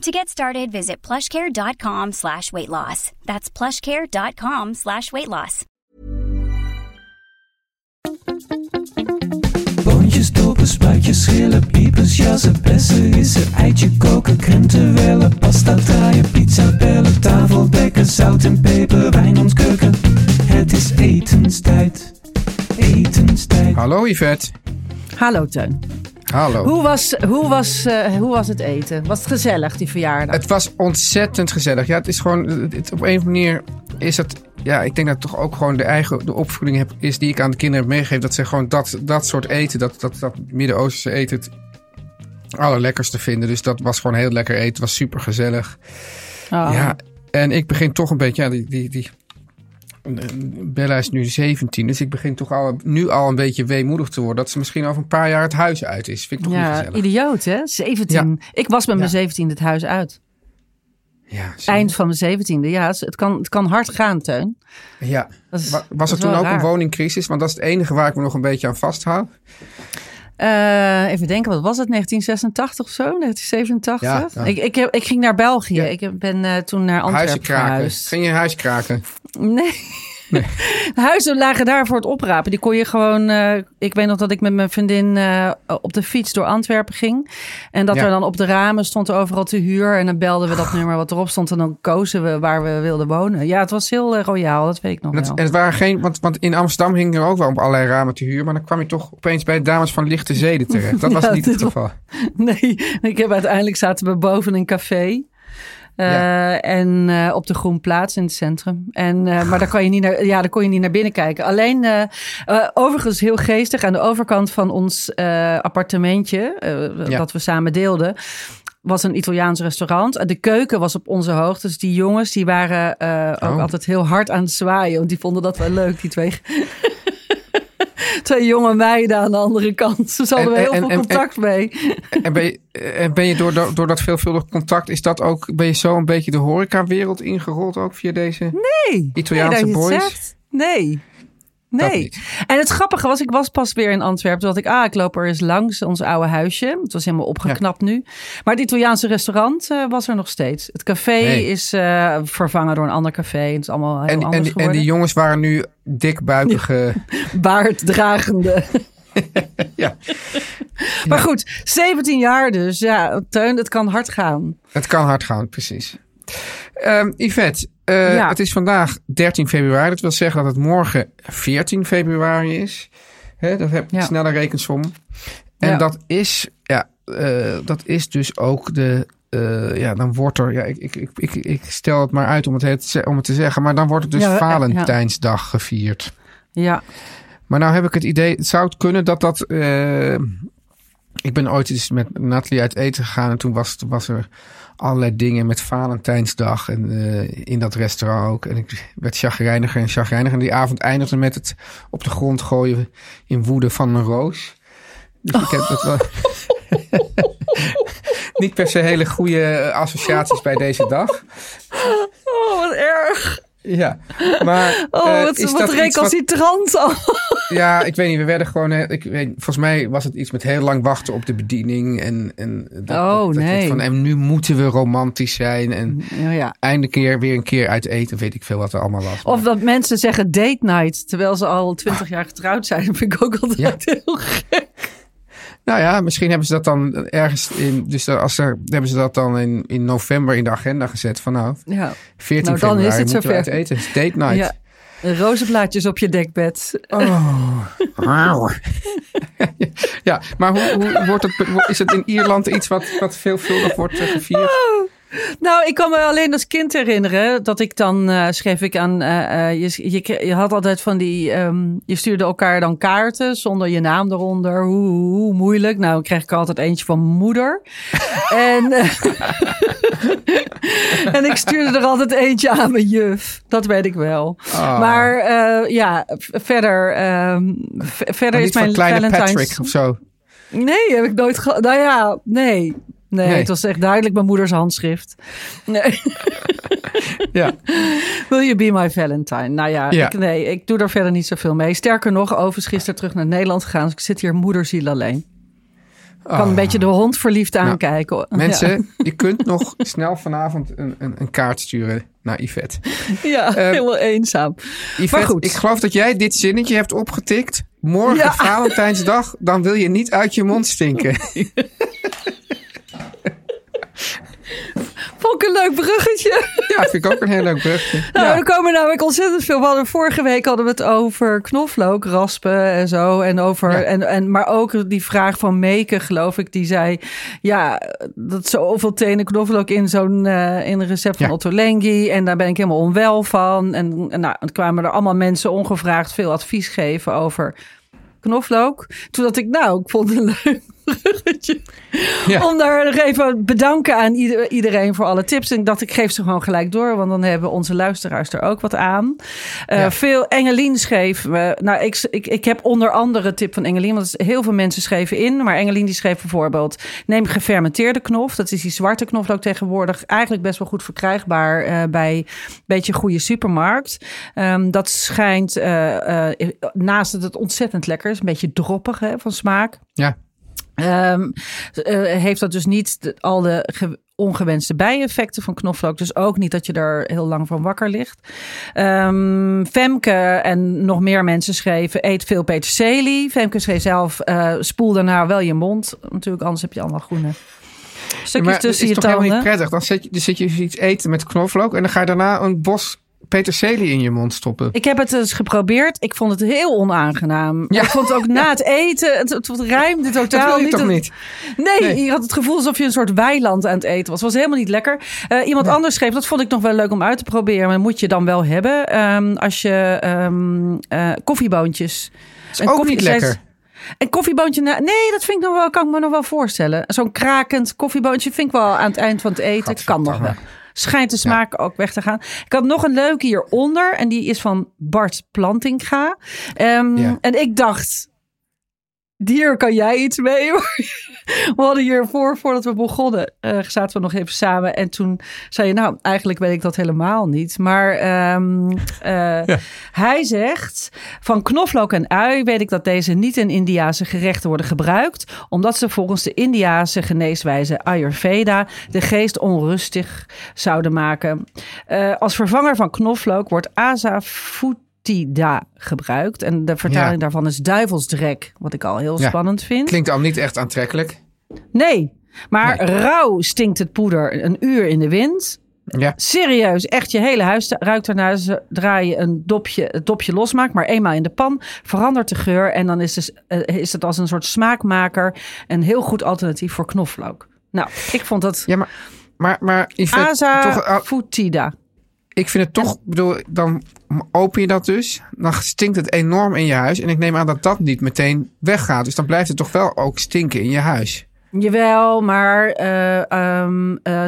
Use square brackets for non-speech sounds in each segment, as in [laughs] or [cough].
To get started, visit plushcare.com slash weight loss. That's plushcare.com slash weight loss. Boontjes, dopen, spuitjes, schillen, piepers, jassen, bessen, rissen, eitje koken, krenten wellen, pasta draaien, pizza bellen, tafel dekken, zout en peper, wijn ontkurken. Het is etenstijd, etenstijd. Hallo Yvette. Hallo Teun. Hallo. Hoe was, hoe, was, eh, hoe was het eten? Was het gezellig, die verjaardag? Het was ontzettend gezellig. Ja, het is gewoon, het, op een manier is het, ja, ik denk dat het toch ook gewoon de eigen de opvoeding heb, is die ik aan de kinderen heb meegegeven. Dat ze gewoon dat, dat soort eten, dat, dat, dat Midden-Oosterse eten, het allerlekkerste vinden. Dus dat was gewoon heel lekker eten. Het was super gezellig. Oh. Ja, en ik begin toch een beetje, ja, die, die, die Bella is nu 17, dus ik begin toch al, nu al een beetje weemoedig te worden. Dat ze misschien over een paar jaar het huis uit is. Vind ik toch niet ja, gezellig. idioot hè? 17. Ik was met mijn Ja. 17 het huis uit. Ja. Eind van mijn 17e. Ja, het kan, het kan hard gaan, Teun. Ja. Is- Was er toen ook een woningcrisis? Want dat is het enige waar ik me nog een beetje aan vasthoud. Eh, even denken, wat was het? 1986 of zo? 1987? Ja, ja. Ik, ik, heb- ik ging naar België. Ja. Ik ben eh, toen naar Huisje Antwerpen kraken. verhuisd. Ging je huis kraken? Nee. [laughs] [laughs] De huizen lagen daar voor het oprapen. Die kon je gewoon. eh, ik weet nog dat ik met mijn vriendin eh, op de fiets door Antwerpen ging. En dat Ja. er dan op de ramen stond overal te huur. En dan belden we dat nummer wat erop stond. En dan kozen we waar we wilden wonen. Ja, het was heel eh, royaal. Dat weet ik nog wel. en het waren geen, want, want in Amsterdam hingen er ook wel op allerlei ramen te huur. Maar dan kwam je toch opeens bij de dames van Lichte Zeden terecht. Dat [laughs] was Ja, niet het geval. Nee, ik heb uiteindelijk zaten we boven in een café. Eh, Ja. En eh, op de Groenplaats in het centrum. En, eh, maar daar, kan je niet naar, ja, daar kon je niet naar binnen kijken. Alleen, overigens heel geestig, aan de overkant van ons appartementje, Ja. dat we samen deelden, was een Italiaans restaurant. De keuken was op onze hoogte. Dus die jongens die waren ook Oh. altijd heel hard aan het zwaaien. Want die vonden dat wel leuk, die twee... Twee jonge meiden aan de andere kant. Ze hadden En- we heel en- veel en- contact mee. [laughs] En ben je, en ben je door, door, door dat veelvuldig contact, is dat ook, ben je zo een beetje de horecawereld ingerold ook via deze Nee. Italiaanse nee, boys? zegt. Nee. Nee. En het grappige was, ik was pas weer in Antwerpen. Toen dacht ik, ah, ik loop er eens langs ons oude huisje. Het was helemaal opgeknapt nu. Maar het Italiaanse restaurant eh, was er nog steeds. Het café is eh, vervangen door een ander café. Het is allemaal heel En, anders die- en geworden. die jongens waren nu dikbuikige... [laughs] Baarddragende. [laughs] Ja. Maar goed, 17 jaar dus. Ja, Teun, het kan hard gaan. Het kan hard gaan, precies. Ehm Yvette, eh, Ja. het is vandaag 13 februari. Dat wil zeggen dat het morgen 14 februari is. Hè, dat heb je Ja. snelle rekensom. En Ja. dat is, ja, eh, dat is dus ook de. eh, ja, dan wordt er. Ja, ik, ik, ik, ik, stel het maar uit om het, om het te zeggen. Maar dan wordt het dus. Valentijnsdag gevierd. Ja, Maar nou heb ik het idee, het zou het kunnen dat dat. Eh, ik ben ooit eens met Nathalie uit eten gegaan en toen was, was er allerlei dingen met Valentijnsdag en eh, in dat restaurant ook. En ik werd chagrijniger en chagrijniger. En die avond eindigde met het op de grond gooien in woede van een roos. Dus ik heb dat wel. [laughs] Niet per se hele goede associaties bij deze dag. Ja, maar [laughs] Oh, eh, wat, wat- recalcitrant al. [laughs] Ja, ik weet niet. We werden gewoon. eh, Ik weet, volgens mij was het iets met heel lang wachten op de bediening. En, en, dat, Oh, dat- dat je nee. Van, en nu moeten we romantisch zijn. En Ja, ja. eindelijk keer weer een keer uit eten. Weet ik veel wat er allemaal was. Of dat mensen zeggen date night, terwijl ze al twintig jaar getrouwd zijn. Dat vind ik ook altijd [laughs] heel gek. Nou ja, misschien hebben ze dat dan ergens in. Dus als er, hebben ze dat dan in, in november in de agenda gezet. Van nou, Ja. 14 Nou, dan is het zover. eten. Date night. Ja. Rozenblaadjes op je dekbed. Oh. [laughs] Ja, maar hoe, hoe wordt het, is het in Ierland iets wat, wat veelvuldig wordt eh, gevierd? [laughs] Nou, ik kan me alleen als kind herinneren dat ik dan eh, schreef ik aan. eh, eh, je, je, je had altijd van die. ehm, je stuurde elkaar dan kaarten zonder je naam eronder. Hoe, hoe, hoe moeilijk. Nou, dan kreeg ik altijd eentje van mijn moeder. [laughs] en, [laughs] en ik stuurde er altijd eentje aan mijn juf. Dat weet ik wel. Ah. Maar ja, verder. v- verder is niet van mijn kleine Valentine's. Patrick of zo. Nee, heb ik nooit gehad. Nou ja, nee. Nee. Nee. het was echt duidelijk mijn moeders handschrift. Nee. [laughs] Ja. Will you be my Valentine? Nou ja, Ja. Ik, nee, ik doe er verder niet zoveel mee. Sterker nog, overigens gisteren terug naar Nederland gegaan. Dus ik zit hier moederziel alleen. Ik kan een beetje de hond verliefd Nou, aankijken. Ja. Mensen, je kunt nog snel vanavond een, een, een kaart sturen naar Yvette. Ja, Ehm, helemaal eenzaam. Yvette, goed. ik geloof dat jij dit zinnetje hebt opgetikt. Morgen Ja. Valentijnsdag, dan wil je niet uit je mond stinken. [laughs] Een leuk bruggetje. Ja, vind ik ook een heel leuk brugje. [laughs] Nou, Ja. er komen namelijk ontzettend veel. We hadden, vorige week hadden we het over knoflook, raspen en zo. En over, Ja. en, en, maar ook die vraag van Meke, geloof ik, die zei... Ja, dat zoveel tenen knoflook in zo'n eh, in een recept van Ja. Otto Lengi. En daar ben ik helemaal onwel van. En, en nou, dan kwamen er allemaal mensen ongevraagd veel advies geven over knoflook. Toen dacht ik, nou, ik vond het leuk bruggetje. Ja. Om daar nog even bedanken aan ieder- iedereen voor alle tips. En ik dacht, ik geef ze gewoon gelijk door. Want dan hebben onze luisteraars er ook wat aan. Eh, Ja. Veel Engelien schreef. eh, nou, ik, ik, ik heb onder andere tip van Engelien. Want heel veel mensen schreven in. Maar Engelien die schreef bijvoorbeeld... Neem gefermenteerde knof. Dat is die zwarte knoflook tegenwoordig. Eigenlijk best wel goed verkrijgbaar eh, bij een beetje goede supermarkt. Ehm, dat schijnt, naast dat het ontzettend lekker is... een beetje droppig hè, van smaak... Ja. Ehm, eh, heeft dat dus niet de- al de ge- ongewenste bijeffecten van knoflook. Dus ook niet dat je er heel lang van wakker ligt. Ehm, Femke en nog meer mensen schreven: eet veel peterselie. Femke schreef zelf: eh, spoel daarna wel je mond. Natuurlijk, anders heb je allemaal groene stukjes maar het tussen is je toch helemaal niet tanden. prettig? Dan zit, je, dan zit je iets eten met knoflook en dan ga je daarna een bos peterselie in je mond stoppen. Ik heb het eens geprobeerd. Ik vond het heel onaangenaam. Ja. Ik vond het ook na het eten. Het, het, het Dat totaal wil je niet. toch niet? Nee, Nee. je had het gevoel alsof je een soort weiland aan het eten was. Het was helemaal niet lekker. Eh, iemand anders schreef, dat vond ik nog wel leuk om uit te proberen. Maar moet je dan wel hebben ehm, als je ehm, eh, koffieboontjes... is ook niet lekker. Een koffieboontje, na- nee, dat vind ik nog wel, kan ik me nog wel voorstellen. Zo'n krakend koffieboontje vind ik wel aan het eind van het eten. Kan nog wel. Schijnt de smaak ook weg te gaan. Ik had nog een leuke hieronder. En die is van Bart Plantinga. Ehm, Ja. En ik dacht, hier kan jij iets mee. [laughs] We hadden hiervoor, voordat we begonnen, eh, zaten we nog even samen. En toen zei je, nou, eigenlijk weet ik dat helemaal niet. Maar ehm, eh, [laughs] hij zegt, van knoflook en ui weet ik dat deze niet in Indiase gerechten worden gebruikt. Omdat ze volgens de Indiase geneeswijze Ayurveda de geest onrustig zouden maken. Eh, als vervanger van knoflook wordt asafoetida gebruikt. En de vertaling Ja. daarvan is duivelsdrek, wat ik al heel Ja. spannend vind. Klinkt al niet echt aantrekkelijk. Nee, maar Nee. rauw stinkt het poeder een uur in de wind. Ja. Serieus, echt je hele huis ruikt ernaar. Zodra je een dopje, het dopje losmaakt, maar eenmaal in de pan, verandert de geur. En dan is, dus, eh, is het als een soort smaakmaker een heel goed alternatief voor knoflook. Nou, ik vond dat Ja, maar, maar, maar Yvette, toch, ah, asafoetida. Ik vind het toch, bedoel, dan open je dat dus. Dan stinkt het enorm in je huis. En ik neem aan dat dat niet meteen weggaat. Dus dan blijft het toch wel ook stinken in je huis. Jawel, maar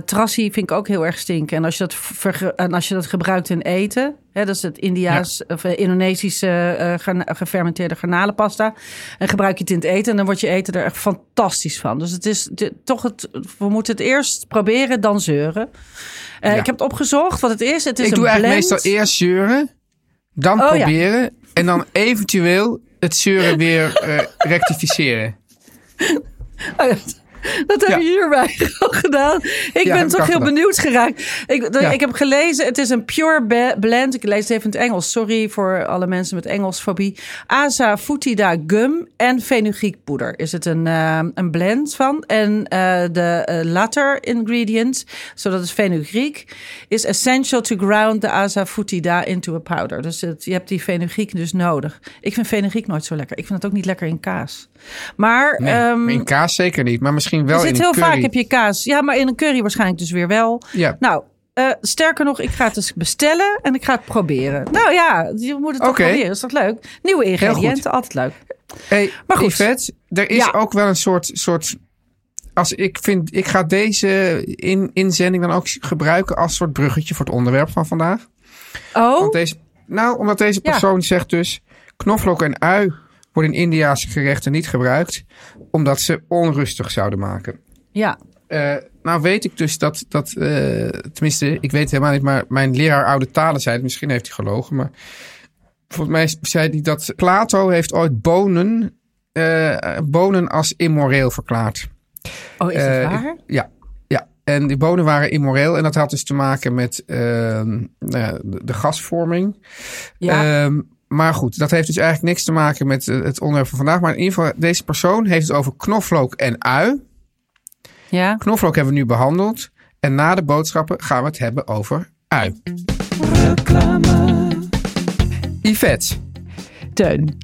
trassi vind ik ook heel erg stinken. En als je dat, en als je dat gebruikt in eten, hè, dat is het Indiaas of eh, Indonesische gefermenteerde garnalenpasta. En gebruik je het in het eten en dan wordt je eten er echt fantastisch van. Dus het is de- toch het, we moeten het eerst proberen, dan zeuren. Ja. Ik heb het opgezocht wat het is. Het is ik een doe eigenlijk meestal eerst zeuren. Dan Oh, ja. proberen. En dan eventueel het zeuren weer rectificeren. [laughs] Dat heb Ja. je hierbij [laughs] gedaan. Ik Ja, ben toch heel gedaan. benieuwd geraakt. Ik, de- Ja. ik heb gelezen, het is een pure blend. Ik lees het even in het Engels. Sorry voor alle mensen met Engelsfobie. Asafoetida gum en fenugreekpoeder is het een, eh, een blend van. En eh, de eh, latter ingredient, zo dat is fenugreek, is essential to ground the asafoetida into a powder. Dus het, je hebt die fenugreek dus nodig. Ik vind fenugreek nooit zo lekker. Ik vind het ook niet lekker in kaas. Maar Nee, ehm, in kaas zeker niet, maar misschien wel in zit een heel curry. vaak heb je kaas. Ja, maar in een curry waarschijnlijk dus weer wel. Ja. Nou, eh, sterker nog, ik ga het dus bestellen en ik ga het proberen. Nou ja, je moet het toch Oké. proberen. Is toch leuk? Nieuwe ingrediënten, altijd leuk. Hey, Maar goed. Yvette, er is Ja. ook wel een soort, soort als ik vind, ik ga deze in, inzending dan ook gebruiken als soort bruggetje voor het onderwerp van vandaag. Oh, Want deze, nou, omdat deze Ja. persoon zegt dus, knoflook en ui worden in Indiaanse gerechten niet gebruikt, omdat ze onrustig zouden maken. ja. Eh, nou weet ik dus dat, dat eh, tenminste, ik weet helemaal niet, maar mijn leraar oude talen zei het, misschien heeft hij gelogen, maar volgens mij zei hij dat Plato heeft ooit bonen, eh, bonen als immoreel verklaard. Oh, is dat waar? Ja, ja. En die bonen waren immoreel en dat had dus te maken met ehm, nou de gasvorming. Ja. Ehm, maar goed, dat heeft dus eigenlijk niks te maken met eh, het onderwerp van vandaag. Maar in ieder geval, deze persoon heeft het over knoflook en ui. ja. Knoflook hebben we nu behandeld. En na de boodschappen gaan we het hebben over ui. Yvette, Teun.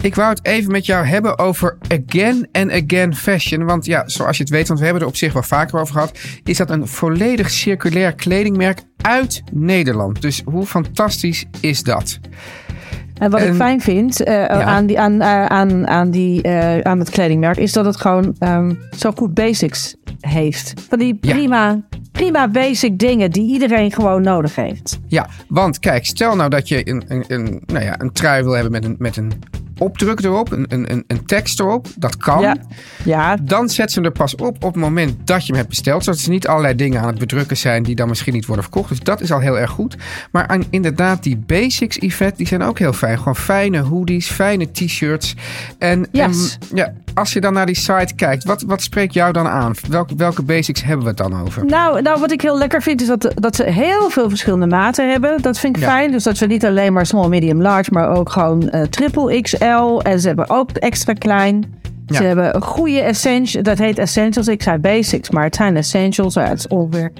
ik wou het even met jou hebben over again and again fashion. Want ja, zoals je het weet, want we hebben er op zich wel vaker over gehad. Is dat een volledig circulair kledingmerk uit Nederland. Dus hoe fantastisch is dat? En wat ik En- fijn vind eh, aan, die, aan, eh, aan, aan, die, eh, aan het kledingmerk is dat het gewoon ehm, zo goed basics heeft. Van die Ja. prima, prima basic dingen die iedereen gewoon nodig heeft. Ja, want kijk, stel nou dat je een, een, een, nou ja, een trui wil hebben met een, met een opdruk erop, een, een, een- tekst erop. Dat kan. Ja. Ja, Dan zet ze hem er pas op op het moment dat je hem hebt besteld. Zodat ze niet allerlei dingen aan het bedrukken zijn die dan misschien niet worden verkocht. Dus dat is al heel erg goed. Maar aan, inderdaad, die basics, Yvette, die zijn ook heel fijn. Gewoon fijne hoodies, fijne t-shirts. En, Yes. en, ja, als je dan naar die site kijkt, wat, wat spreekt jou dan aan? Welke, welke basics hebben we het dan over? Nou, nou, wat ik heel lekker vind is dat, dat ze heel veel verschillende maten hebben. Dat vind ik Ja. fijn. Dus dat ze niet alleen maar small, medium, large, maar ook gewoon eh, triple XL. En ze hebben ook extra klein. Ja. Ze hebben een goede essentials. Dat heet essentials. Ik zei basics, maar het zijn essentials. Ja, het is ongeveer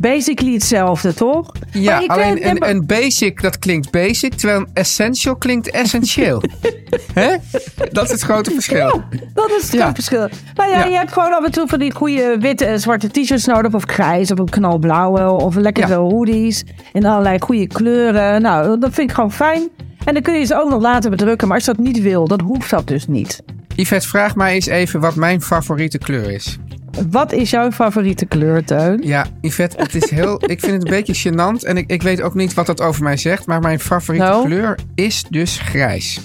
basically hetzelfde, toch? Ja, alleen een, een basic, dat klinkt basic, terwijl een essential klinkt essentieel. [laughs] Hè? Dat is het grote verschil. Dat is het Ja. groot verschil. Nou ja, Ja. je hebt gewoon af en toe van die goede witte en zwarte t-shirts nodig. Of grijs of een knalblauwe. Of lekker veel hoodies. In allerlei goede kleuren. Nou, dat vind ik gewoon fijn. En dan kun je ze ook nog laten bedrukken. Maar als je dat niet wil, dan hoeft dat dus niet. Yvette, vraag mij eens even wat mijn favoriete kleur is. Wat is jouw favoriete kleur, Teun? Ja, Yvette, het is heel, [laughs] ik vind het een beetje gênant. En ik, ik weet ook niet wat dat over mij zegt. Maar mijn favoriete Nou? kleur is dus grijs.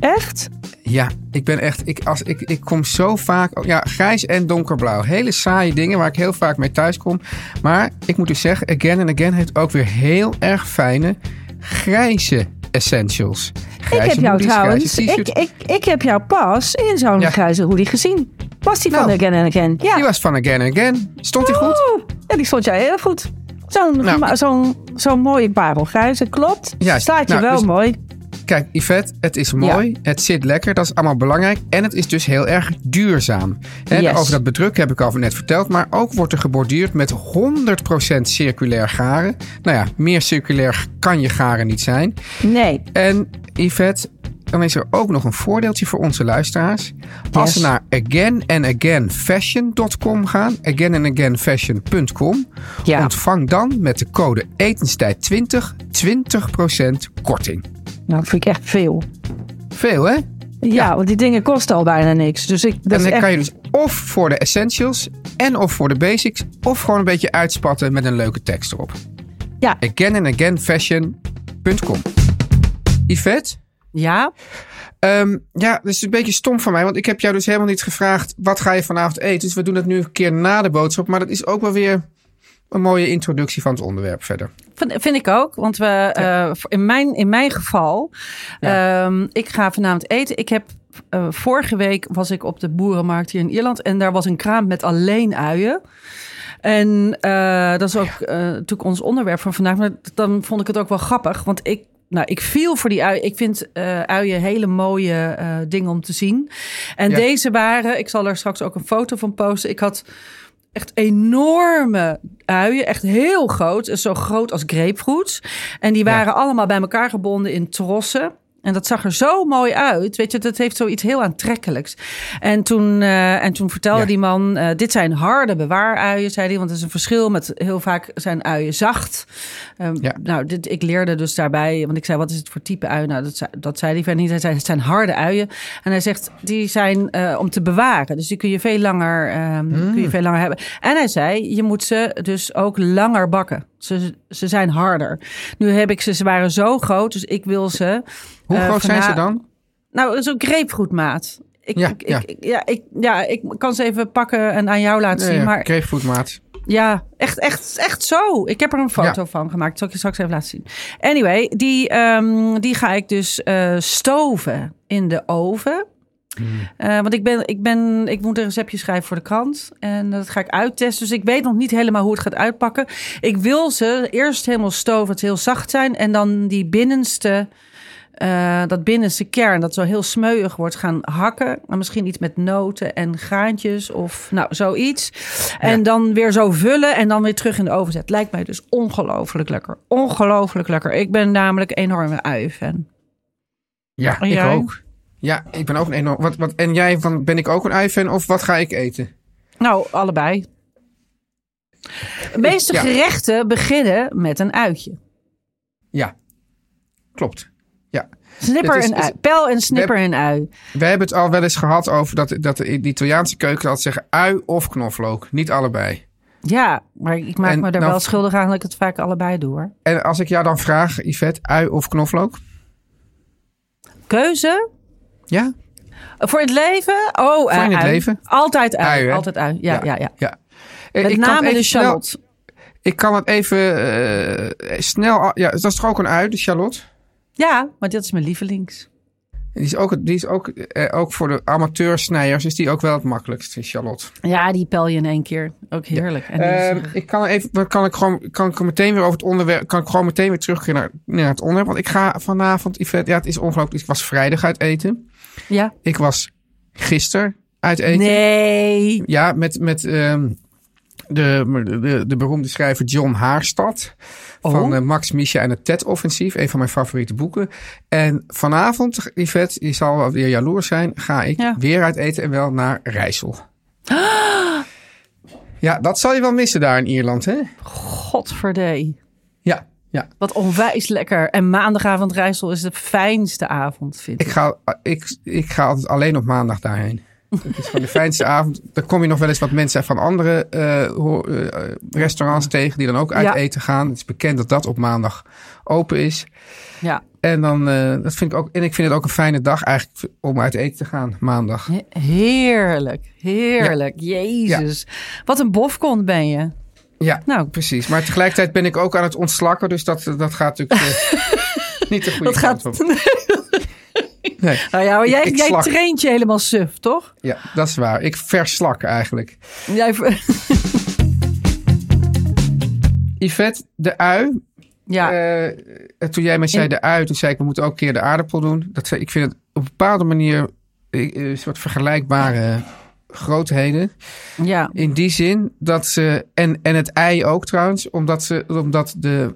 Echt? Ja, ik ben echt. Ik, als, ik, ik kom zo vaak. oh Ja, grijs en donkerblauw. Hele saaie dingen waar ik heel vaak mee thuis kom. Maar ik moet dus zeggen, Again and Again heeft ook weer heel erg fijne grijze essentials. Grijze ik heb jou hoodies, trouwens. Ik, ik, ik heb jou pas in zo'n Ja. grijze hoodie gezien. Was die van Nou, Again and Again? Ja. Die was van Again and Again. Stond die goed? Ja, die stond jij heel goed. Zo'n Nou. zo'n zo'n mooie parelgrijze, klopt. Juist. Staat je Nou, wel dus- mooi. Kijk, Yvette, het is mooi. Het zit lekker. Dat is allemaal belangrijk. En het is dus heel erg duurzaam. Yes. Over dat bedruk heb ik al net verteld. Maar ook wordt er geborduurd met 100% circulair garen. Nou ja, meer circulair kan je garen niet zijn. Nee. En Yvette, dan is er ook nog een voordeeltje voor onze luisteraars. Als Yes. ze naar againandagainfashion.com gaan, againandagainfashion.com, Ja. ontvang dan met de code etenstijd20 20% korting. Nou, vind ik echt veel. Veel hè? Ja, want die dingen kosten al bijna niks. Dus ik, dat en dan echt... kan je dus of voor de essentials en of voor de basics, of gewoon een beetje uitspatten met een leuke tekst erop. Ja. Againandagainfashion.com Yvette? Ja, Ehm, ja, dat is een beetje stom van mij, want ik heb jou dus helemaal niet gevraagd wat ga je vanavond eten. Dus we doen het nu een keer na de boodschap, maar dat is ook wel weer een mooie introductie van het onderwerp verder. vind, vind ik ook. Want we, eh, in, mijn, in mijn geval, Ja. ehm, ik ga vanavond eten. Ik heb eh, vorige week was ik op de boerenmarkt hier in Ierland. En daar was een kraam met alleen uien. En eh, dat is ook natuurlijk ons onderwerp van vandaag. Maar dan vond ik het ook wel grappig. Want ik nou, ik viel voor die uien. Ik vind uh, uien hele mooie uh, dingen om te zien. En Ja. deze waren, ik zal er straks ook een foto van posten. Ik had echt enorme uien, echt heel groot, zo groot als grapefruits. En die waren allemaal bij elkaar gebonden in trossen. En dat zag er zo mooi uit. Weet je, dat heeft zoiets heel aantrekkelijks. En toen, eh, en toen vertelde Ja. die man: eh, Dit zijn harde bewaaruien, zei hij. Want er is een verschil met heel vaak zijn uien zacht. Ehm, Ja. Nou, dit, ik leerde dus daarbij, want ik zei: Wat is het voor type ui? Nou, dat, zei- dat zei hij verder niet. Hij zei: Het zijn harde uien. En hij zegt: Die zijn eh, om te bewaren. Dus die kun je veel langer, ehm, kun je veel langer hebben. En hij zei: Je moet ze dus ook langer bakken. Ze, ze zijn harder. Nu heb ik ze, ze waren zo groot, dus ik wil ze. Hoe eh, groot zijn ze dan? nou, zo'n grapefruitmaat. Ik, Ja, ik, ja. Ik, ja, ik, ja, ik kan ze even pakken en aan jou laten zien. Ja, ja, Maar ja, echt, echt, echt zo. Ik heb er een foto Ja. van gemaakt. Zal ik je straks even laten zien. Anyway, die, ehm, die ga ik dus eh, stoven in de oven. Eh, want ik, ben, ik, ben, ik moet een receptje schrijven voor de krant. En dat ga ik uittesten. Dus ik weet nog niet helemaal hoe het gaat uitpakken. Ik wil ze eerst helemaal stoven, dat ze heel zacht zijn. En dan die binnenste, eh, dat binnenste kern, dat zo heel smeuig wordt, gaan hakken. Maar misschien iets met noten en graantjes of nou, zoiets. En dan weer zo vullen en dan weer terug in de oven zetten. Lijkt mij dus ongelooflijk lekker. Ongelooflijk lekker. Ik ben namelijk een enorme ui-fan. Ja, ik ook. Ja, ik ben ook een enorm... Wat, wat, en jij, van, ben ik ook een ui-fan of wat ga ik eten? Nou, allebei. De meeste Ja. gerechten beginnen met een uitje. Ja, klopt. Ja. Snipper is- en ui. Pel en snipper en ui. We hebben het al wel eens gehad over dat, dat de, de Italiaanse keuken altijd zeggen ui of knoflook. Niet allebei. Ja, maar ik maak En me daar nou- wel schuldig aan dat ik het vaak allebei doe hoor. En als ik jou dan vraag, Yvette, ui of knoflook? Keuze? Ja? Voor het leven? Oh, in het ui. leven? Altijd ui. Ui, hè? Altijd ui. Ja, ja, ja. ja. Eh, Met ik name even de snel- shallot. ik kan het even eh, snel... Ja, dat is toch ook een ui, de shallot? Ja, maar dat is mijn lievelings. Die is ook, die is ook, eh, ook voor de amateursnijers is die ook wel het makkelijkst, shallot. Ja, die pel je in één keer. Ook heerlijk. En Ehm, ik kan even, dan kan ik gewoon, kan ik meteen weer over het onderwerp, kan ik gewoon meteen weer terugkeren naar, naar het onderwerp. Want ik ga vanavond, Yvette, ja, het is ongelooflijk. Ik was vrijdag uit eten. Ja. Ik was gisteren uit eten. Nee. Ja, met, met ehm, de, de, de beroemde schrijver John Haarstad. Van Oh. eh, Max Misha en het TED-offensief. Een van mijn favoriete boeken. En vanavond, Yvette, je zal wel weer jaloers zijn. Ga ik Ja. weer uit eten en wel naar Rijssel. [gasps] Ja, dat zal je wel missen daar in Ierland, hè? Godverdee. Ja. Wat onwijs lekker. En maandagavond Rijssel is de fijnste avond, vind ik. Ik ga, ik, ik ga altijd alleen op maandag daarheen. Dat is gewoon de fijnste [laughs] avond. Dan kom je nog wel eens wat mensen van andere eh, eh, restaurants tegen die dan ook uit Ja. eten gaan. Het is bekend dat dat op maandag open is. Ja. En dan, eh, dat vind ik ook, en ik vind het ook een fijne dag eigenlijk om uit eten te gaan, maandag. He- Heerlijk. Heerlijk. Jezus. Wat een bofkont ben je. Ja, Nou, precies. Maar tegelijkertijd ben ik ook aan het ontslakken, dus dat, dat gaat natuurlijk eh, [laughs] niet de goede dat kant gaat. op. [laughs] Nee, Nou ja, maar jij, ik jij traint je helemaal suf, toch? ja, dat is waar. Ik verslak eigenlijk. Jij, [laughs] Yvette, de ui, ja. Eh, toen jij mij zei de ui, toen zei ik we moeten ook een keer de aardappel doen. Dat, ik vind het op een bepaalde manier eh, een soort vergelijkbare grootheden. ja. In die zin dat ze, en, en het ei ook trouwens, omdat, ze, omdat de,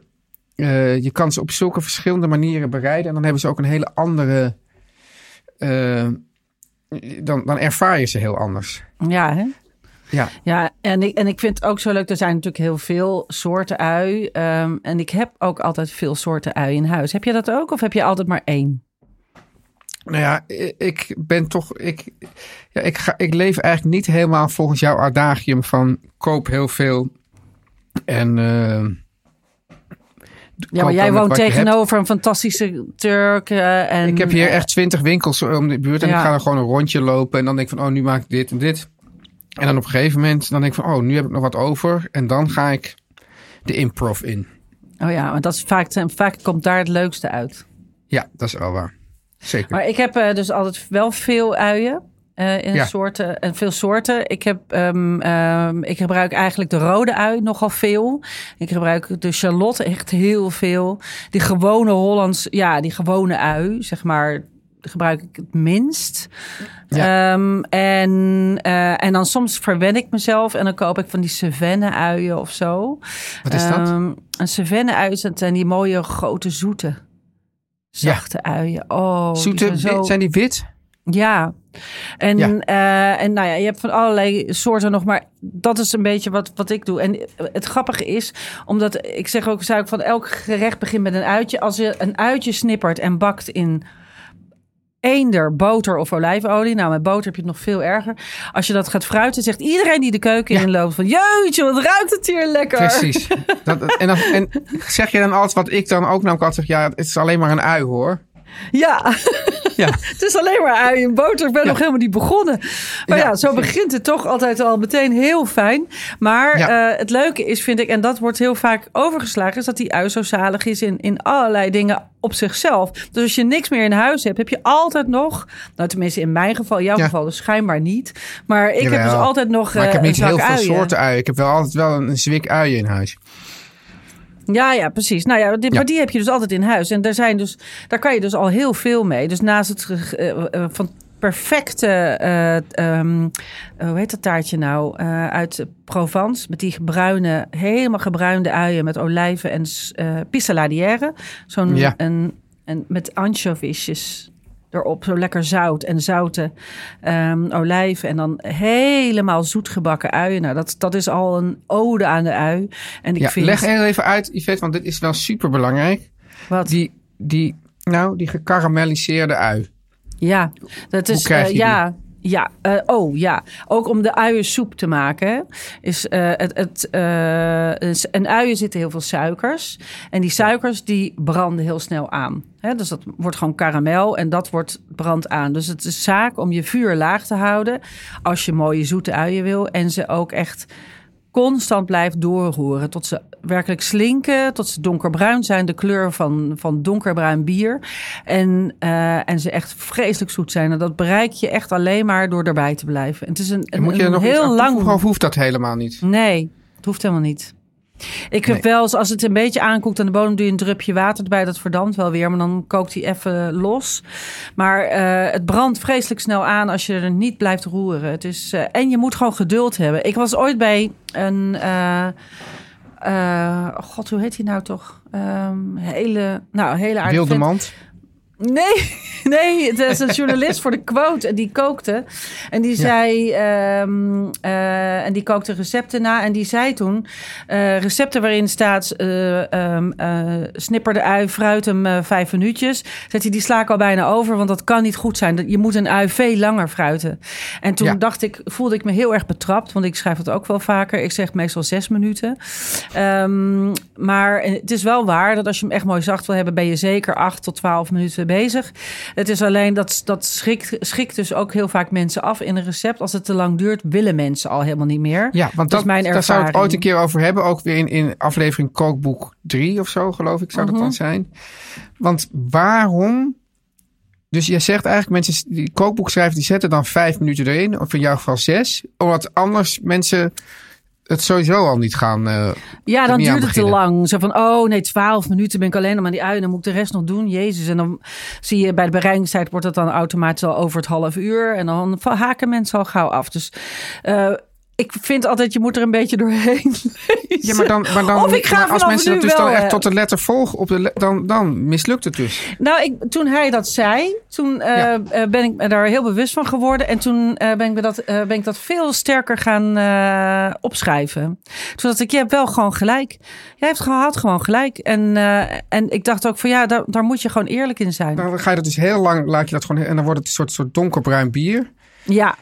eh, je kan ze op zulke verschillende manieren bereiden. En dan hebben ze ook een hele andere, eh, dan, dan ervaar je ze heel anders. Ja, hè? Ja, Ja, en ik, en ik vind het ook zo leuk. Er zijn natuurlijk heel veel soorten ui. ehm, en ik heb ook altijd veel soorten ui in huis. Heb je dat ook? Of heb je altijd maar één? Nou ja, ik ben toch. Ik, ja, ik, ga, ik leef eigenlijk niet helemaal volgens jouw adagium van koop heel veel. En. eh, Ja, maar jij woont tegenover een fantastische Turk. eh, en, Ik heb hier eh, echt twintig winkels om de buurt en Ja. ik ga er gewoon een rondje lopen. En dan denk ik van, oh, nu maak ik dit en dit. En dan op een gegeven moment, dan denk ik van, oh, nu heb ik nog wat over. En dan ga ik de improv in. Oh ja, maar dat is vaak, vaak komt daar het leukste uit. Ja, dat is wel waar. Zeker. Maar ik heb eh, dus altijd wel veel uien. eh, in Ja. soorten en veel soorten. Ik, heb, ehm, ehm, ik gebruik eigenlijk de rode ui nogal veel. Ik gebruik de Charlotte echt heel veel. Die gewone Hollands, ja, die gewone ui, zeg maar, gebruik ik het minst. Ja. Ehm, en, eh, en dan soms verwen ik mezelf en dan koop ik van die Savenne-uien of zo. Wat is dat? Een Savenne-ui dat zijn die mooie grote zoete, zachte uien. Oh, die Zoete, zijn zo... zijn die wit? Ja. En, Ja. eh, en nou ja, je hebt van allerlei soorten nog, maar dat is een beetje wat, wat ik doe. En het grappige is, omdat ik zeg ook, zou ik van elk gerecht begint met een uitje. Als je een uitje snippert en bakt in eender, boter of olijfolie. Nou, met boter heb je het nog veel erger. Als je dat gaat fruiten, zegt iedereen die de keuken Ja. inloopt van... Jeetje, wat ruikt het hier lekker. Precies. Dat, en, dan, en zeg je dan altijd wat ik dan ook namelijk altijd zeg, ja, het is alleen maar een ui hoor. Ja. Ja. [laughs] het is alleen maar ui en boter. Ik ben Ja. nog helemaal niet begonnen. Maar ja, Ja, zo begint het toch altijd al meteen heel fijn. Maar eh, het leuke is, vind ik, en dat wordt heel vaak overgeslagen... is dat die ui zo zalig is in, in allerlei dingen op zichzelf. Dus als je niks meer in huis hebt, heb je altijd nog... nou, tenminste in mijn geval, jouw geval dus schijnbaar niet. Maar ik heb dus altijd nog Maar ik eh, heb niet een zak heel veel uien. soorten uien. Ik heb wel altijd wel een, een zwik uien in huis. Ja, ja, precies. Nou ja, die, Ja. maar die heb je dus altijd in huis. En daar, zijn dus, daar kan je dus al heel veel mee. Dus naast het eh, eh, van perfecte, eh, ehm, eh, hoe heet dat taartje nou, Eh, uit Provence. Met die bruine, helemaal gebruinde uien met olijven en eh pissaladière. Zo'n, Ja. en, en met anchoviesjes erop. Zo lekker zout en zoute ehm, olijven. En dan helemaal zoet gebakken uien. Nou, dat, dat is al een ode aan de ui. En ik Ja, vind... leg heel even uit, Yvette, want dit is wel super belangrijk. Wat? Die, die, nou, die gekarameliseerde ui. Ja, dat is. eh, ja, ja. eh, oh ja. Ook om de uiensoep te maken. Is, eh, het, het, eh, in uien zitten heel veel suikers. En die suikers die branden heel snel aan. Dus dat wordt gewoon karamel en dat wordt brand aan. Dus het is zaak om je vuur laag te houden. Als je mooie zoete uien wil. En ze ook echt constant blijft doorroeren. Tot ze werkelijk slinken, tot ze donkerbruin zijn. De kleur van, van donkerbruin bier. En, eh, en ze echt vreselijk zoet zijn. En dat bereik je echt alleen maar door erbij te blijven. En het is een, En een, moet je een nog heel lang... of hoeft dat helemaal niet? Nee, het hoeft helemaal niet. Ik heb Nee. wel eens, als het een beetje aankoekt aan de bodem, doe je een drupje water erbij. Dat verdampt wel weer, maar dan kookt hij even los. Maar eh, het brandt vreselijk snel aan als je er niet blijft roeren. Het is, eh, en je moet gewoon geduld hebben. Ik was ooit bij een. Eh, God, hoe heet hij nou toch? Ehm, hele, nou, hele aardige Wilde vent. Nee, [laughs] nee, het is een journalist voor de quote. En die kookte. En die zei. ehm, eh, en die kookte recepten na. En die zei toen. eh, recepten waarin staat. eh, snipper de ui, fruit hem vijf minuutjes. Zegt hij, die sla ik al bijna over. Want dat kan niet goed zijn. Dat- Je moet een ui veel langer fruiten. En toen Ja. dacht ik, voelde ik me heel erg betrapt. Want ik schrijf het ook wel vaker. Ik zeg meestal zes minuten. Ehm, maar het is wel waar dat als je hem echt mooi zacht wil hebben, ben je zeker 8 tot 12 minuten bezig. Het is alleen dat dat schikt, schikt dus ook heel vaak mensen af in een recept. Als het te lang duurt, willen mensen al helemaal niet meer. Ja, want Dat dat, is mijn daar zou ik ervaring. ooit een keer over hebben. Ook weer in, in aflevering Kookboek 3 of zo, geloof ik, zou dat Mhm. dan zijn. Want waarom... Dus je zegt eigenlijk, mensen die kookboek schrijven, die zetten dan vijf minuten erin. Of in jouw geval zes. Omdat anders mensen het sowieso al niet gaan... eh, Ja, dan duurt het te lang. Zo van, oh nee, 12 minuten ben ik alleen nog aan die ui. Dan moet ik de rest nog doen. Jezus. En dan zie je bij de bereikingstijd wordt het dan automatisch al over het half uur. En dan haken mensen al gauw af. Dus eh, ik vind altijd, je moet er een beetje doorheen [laughs] lezen. Ja, maar dan, maar dan Of ik ga maar als mensen dat dus dan echt eh, tot de letter volgen, op de le- dan, dan mislukt het dus. Nou, ik, toen hij dat zei, toen eh, Ja. eh, ben ik me daar heel bewust van geworden. En toen ben, ik me dat, ben ik dat veel sterker gaan opschrijven. Toen dacht ik, je hebt wel gewoon gelijk. Jij hebt gehad gewoon gelijk. En, en ik dacht ook van ja, daar, daar moet je gewoon eerlijk in zijn. Dan ga je dat dus heel lang, laat je dat gewoon, en dan wordt het een soort, soort donkerbruin bier. Ja.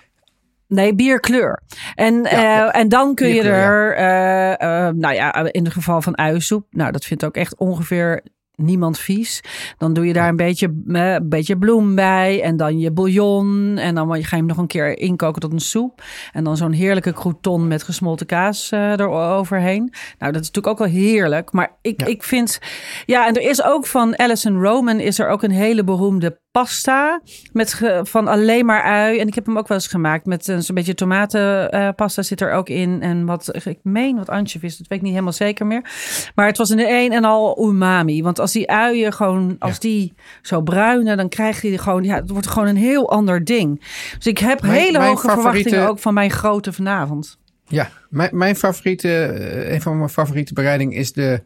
Nee, bierkleur. En, Ja, eh, en dan kun je er, eh, eh, nou ja, in het geval van uiensoep, nou dat vindt ook echt ongeveer niemand vies. Dan doe je daar een beetje, een beetje bloem bij en dan je bouillon. En dan ga je hem nog een keer inkoken tot een soep. En dan zo'n heerlijke crouton met gesmolten kaas eroverheen. Nou, dat is natuurlijk ook wel heerlijk. Maar ik, ik vind, ja, en er is ook van Alison Roman is er ook een hele beroemde pasta met van alleen maar ui. En ik heb hem ook wel eens gemaakt met een zo'n beetje tomatenpasta zit er ook in. En wat, ik meen wat anchovies, dat weet ik niet helemaal zeker meer. Maar het was in de een en al umami. Want als die uien gewoon, als die zo bruinen, dan krijg je gewoon, ja, het wordt gewoon een heel ander ding. Dus ik heb Mijn- hele mijn hoge favoriete- verwachtingen ook van mijn grote vanavond. Ja, mijn, mijn favoriete, eh, een van mijn favoriete bereidingen is de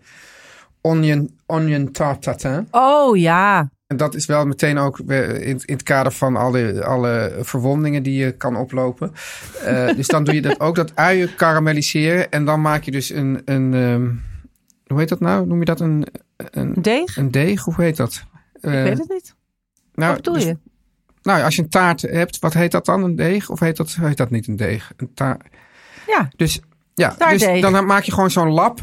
onion, onion tarte tatin. Oh ja, En dat is wel meteen ook in, in het kader van alle, alle verwondingen die je kan oplopen. Eh, [laughs] dus dan doe je dat ook, dat uien karamelliseren. En dan maak je dus een, een ehm, hoe heet dat nou? Noem je dat een, een, deeg? een deeg? Hoe heet dat? Eh, ik weet het niet. nou, Wat bedoel dus- je? Nou, als je een taart hebt, wat heet dat dan? Een deeg? Of heet dat, heet dat niet een deeg? Een taart. Ja, Dus ja, dus dan maak je gewoon zo'n lap.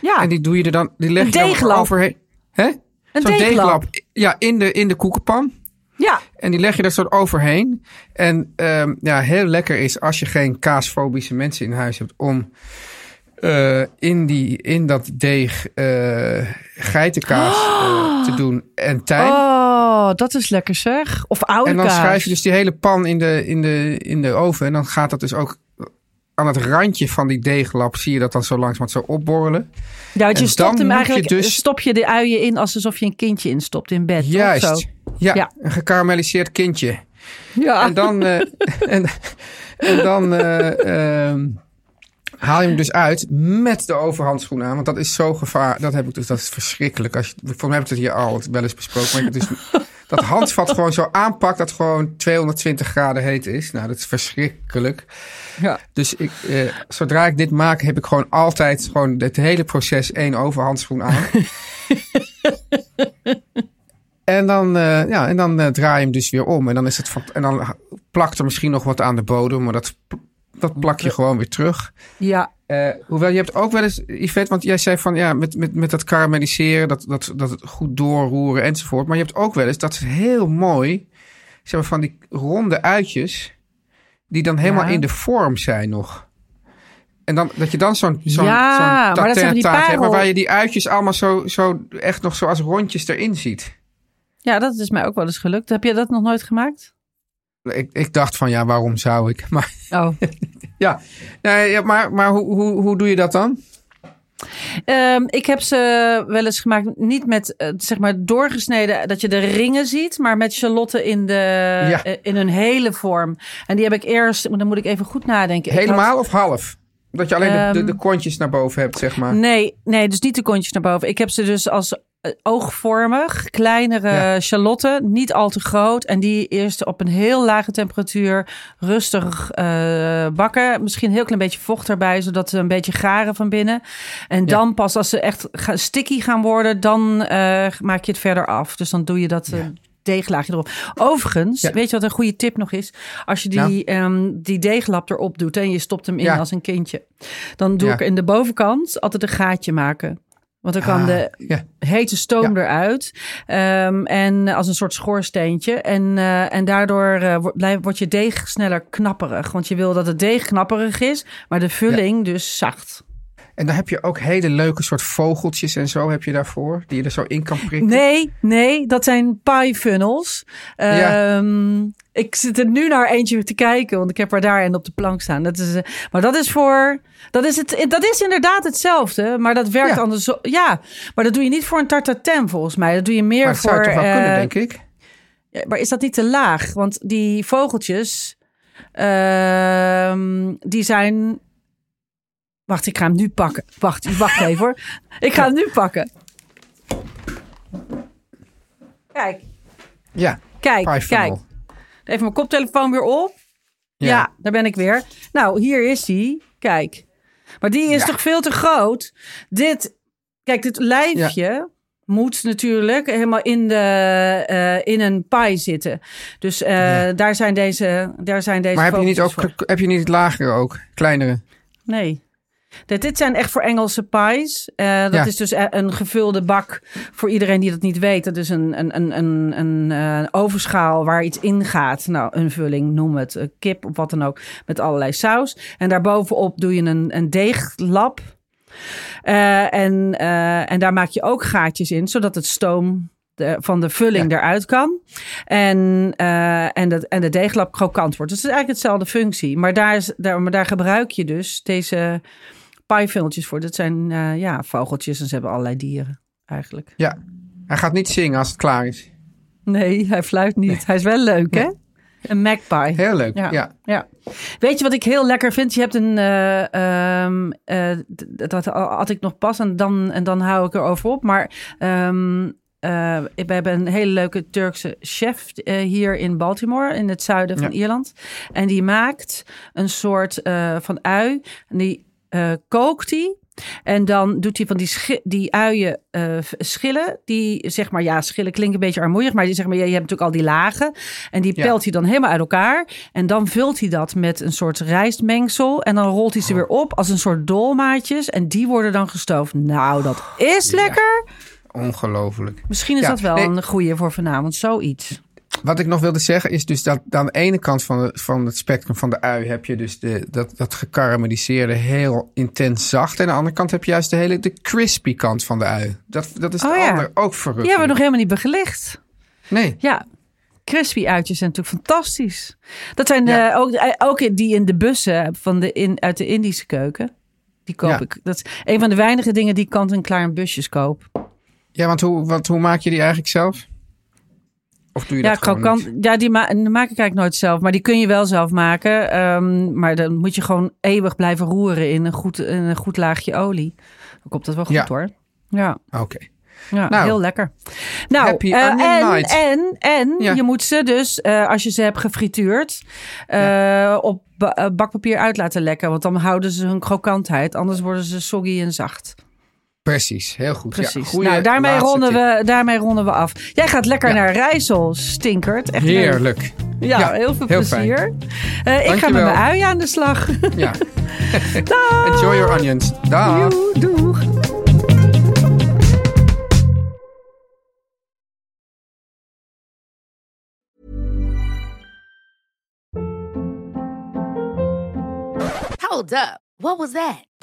ja. En die doe je er dan, die leg Een je dan deeglap. overheen. Hè? een deeglap. Ja, in de, in de koekenpan. Ja, En die leg je er soort overheen. En ehm, ja, heel lekker is als je geen kaasfobische mensen in huis hebt om eh, in, die, in dat deeg eh, geitenkaas [gasps] eh, te doen en tijm. Oh, dat is lekker zeg. Of oude en dan kaas. schrijf je dus die hele pan in de, in, de, in de oven. En dan gaat dat dus ook aan het randje van die deeglap zie je dat dan zo langzaam zo opborrelen. Ja, want je en stopt hem je eigenlijk, dus- stop je de uien in alsof je een kindje instopt in bed. Juist. Zo. Ja, Ja. een gekarameliseerd kindje. Ja. En dan, eh, [laughs] en, en dan eh, ehm, haal je hem dus uit met de overhandschoen aan. Want dat is zo gevaar. Dat heb ik dus, dat is verschrikkelijk. Als je, volgens mij heb ik het hier al wel eens besproken. Maar dus dat handvat gewoon zo aanpakt dat gewoon 220 graden heet is. Nou, dat is verschrikkelijk. Ja. Dus ik, eh, zodra ik dit maak, heb ik gewoon altijd gewoon het hele proces één overhandschoen aan. [laughs] En dan, eh, ja, en dan eh, draai je hem dus weer om. En dan, is het van, en dan plakt er misschien nog wat aan de bodem. Maar dat, dat plak je gewoon weer terug. ja. Eh, hoewel je hebt ook wel eens, Yvette, want jij zei van ja, met, met, met dat karamelliseren, dat, dat, dat het goed doorroeren enzovoort. Maar je hebt ook wel eens, dat is heel mooi, zeg maar van die ronde uitjes, die dan helemaal Ja. in de vorm zijn nog. En dan, dat je dan zo'n zo'n Ja, maar dat die taart hebt, maar waar je die uitjes allemaal zo, zo echt nog zo als rondjes erin ziet. ja, dat is mij ook wel eens gelukt. Heb je dat nog nooit gemaakt? Ik, ik dacht van ja, waarom zou ik? [laughs] Maar Oh. [laughs] ja, nee, maar, maar hoe, hoe, hoe doe je dat dan? Ehm, ik heb ze wel eens gemaakt, niet met eh, zeg maar doorgesneden, dat je de ringen ziet, maar met shallotten in, de, Ja. eh, in hun hele vorm. En die heb ik eerst, dan moet ik even goed nadenken. Had- Helemaal of half? Dat je alleen de, de, Ehm, de kontjes naar boven hebt, zeg maar. Nee, nee, dus niet de kontjes naar boven. Ik heb ze dus als eh, oogvormig, kleinere Ja. niet al te groot. En die eerst op een heel lage temperatuur rustig eh, bakken. Misschien een heel klein beetje vocht erbij, zodat ze een beetje garen van binnen. En dan pas als ze echt sticky gaan worden, dan eh, maak je het verder af. Dus dan doe je dat... eh, Deeglaagje erop. Overigens, Ja. weet je wat een goede tip nog is? Als je die, ehm, die deeglap erop doet en je stopt hem in Ja. als een kindje. Dan doe Ja. ik in de bovenkant altijd een gaatje maken. Want dan kan Ah, de hete stoom eruit. Ehm, en als een soort schoorsteentje. En, eh, en daardoor blijf- wordt je deeg sneller knapperig. Want je wil dat het deeg knapperig is, maar de vulling dus zacht. En dan heb je ook hele leuke soort vogeltjes en zo heb je daarvoor. Die je er zo in kan prikken. Nee, nee, dat zijn pie funnels. Ja. Ehm, Ik zit er nu naar eentje te kijken, want ik heb er daar een op de plank staan. Dat is, eh, maar dat is voor. Dat is, het, dat is inderdaad hetzelfde, maar dat werkt Ja. anders. Ja, maar dat doe je niet voor een tartatin volgens mij. Dat doe je meer Maar voor. zou toch wel kunnen, eh, denk ik. ja, maar is dat niet te laag? Want die vogeltjes, ehm, die zijn. Wacht, ik ga hem nu pakken. Wacht, wacht even hoor. Ik ga hem nu pakken. Kijk, Ja, kijk, funnel. kijk. Even mijn koptelefoon weer op. Ja. daar ben ik weer. Nou, hier is hij. Kijk. Maar die is Ja. toch veel te groot? Dit, kijk, dit lijfje moet natuurlijk helemaal in, de, eh, in een pie zitten. Dus eh, daar zijn deze, daar zijn deze Maar heb je, niet ook, voor. heb je niet het lagere ook? Kleinere? Nee. Dit, dit zijn echt voor Engelse pies. Eh, dat Ja. is dus e- een gevulde bak voor iedereen die dat niet weet. Dat is een, een, een, een, een eh, ovenschaal waar iets in gaat. Nou, een vulling, noem het. kip of wat dan ook. Met allerlei saus. En daarbovenop doe je een, een deeglap. Eh, en, en daar maak je ook gaatjes in, zodat het stoom de, van de vulling eruit kan. En, eh, en, dat, en de deeglap krokant wordt. Dus het is eigenlijk hetzelfde functie. Maar daar, is, daar, maar daar gebruik je dus deze paaifilmpjes voor. Dat zijn eh, ja, vogeltjes en ze hebben allerlei dieren eigenlijk. Ja, hij gaat niet zingen als het klaar is. Nee, hij fluit niet. Hij is wel leuk, hè? Een magpie. Heel leuk, ja. ja. Weet je wat ik heel lekker vind? Je hebt een, uh, um, uh, dat had ik nog pas en dan, en dan hou ik erover op. Maar um, uh, we hebben een hele leuke Turkse chef hier in Baltimore, in het zuiden van Ierland. En die maakt een soort van ui. En die kookt die en dan doet hij van die, die uien uh, schillen. Die zeg maar, ja, schillen klinkt een beetje armoeig. Maar, die, zeg maar je, hebt natuurlijk al die lagen. En die pelt hij dan helemaal uit elkaar. En dan vult hij dat met een soort rijstmengsel. En dan rolt hij ze weer op als een soort dolmaatjes. En die worden dan gestoofd. Nou, dat is lekker. Ongelooflijk. Misschien is dat wel een goede voor vanavond. Zoiets. Wat ik nog wilde zeggen is dus dat aan de ene kant van, de, van het spectrum van de ui heb je dus de, dat, dat gekarameliseerde heel intens zacht. En aan de andere kant heb je juist de hele de crispy kant van de ui. Dat, dat is de oh ander ook verrukkelijk. Ja, we nog helemaal niet begelicht. Nee. Ja, crispy uitjes zijn natuurlijk fantastisch. Dat zijn ja. uh, ook, eh, ook die in de bussen van de in, uit de Indische keuken. Die koop ik. Dat is een van de weinige dingen die ik kant-en-klaar in busjes koop. Ja, want hoe, wat, hoe maak je die eigenlijk zelf? Of doe je ja, dat krokant? Ja, die, ma die maak ik eigenlijk nooit zelf. Maar die kun je wel zelf maken. Um, maar dan moet je gewoon eeuwig blijven roeren in een goed, in een goed laagje olie. Dan komt dat wel goed Ja. hoor. Ja, Oké. ja Nou, heel lekker. Nou, eh, en, night. en, en Ja. je moet ze dus, eh, als je ze hebt gefrituurd, eh, op ba- bakpapier uit laten lekken. Want dan houden ze hun krokantheid. Anders worden ze soggy en zacht. Precies, heel goed. Ja, Precies. goeie nou, daarmee ronden, tip. we, daarmee ronden we af. Jij gaat lekker Ja. naar Rijssel, stinkert. Echt leuk. Heerlijk. Ja, Ja, heel veel heel plezier. Eh, ik ga met mijn ui aan de slag. Ja. [laughs] Enjoy your onions. Dag. Joe, doeg. Hold up. What was that?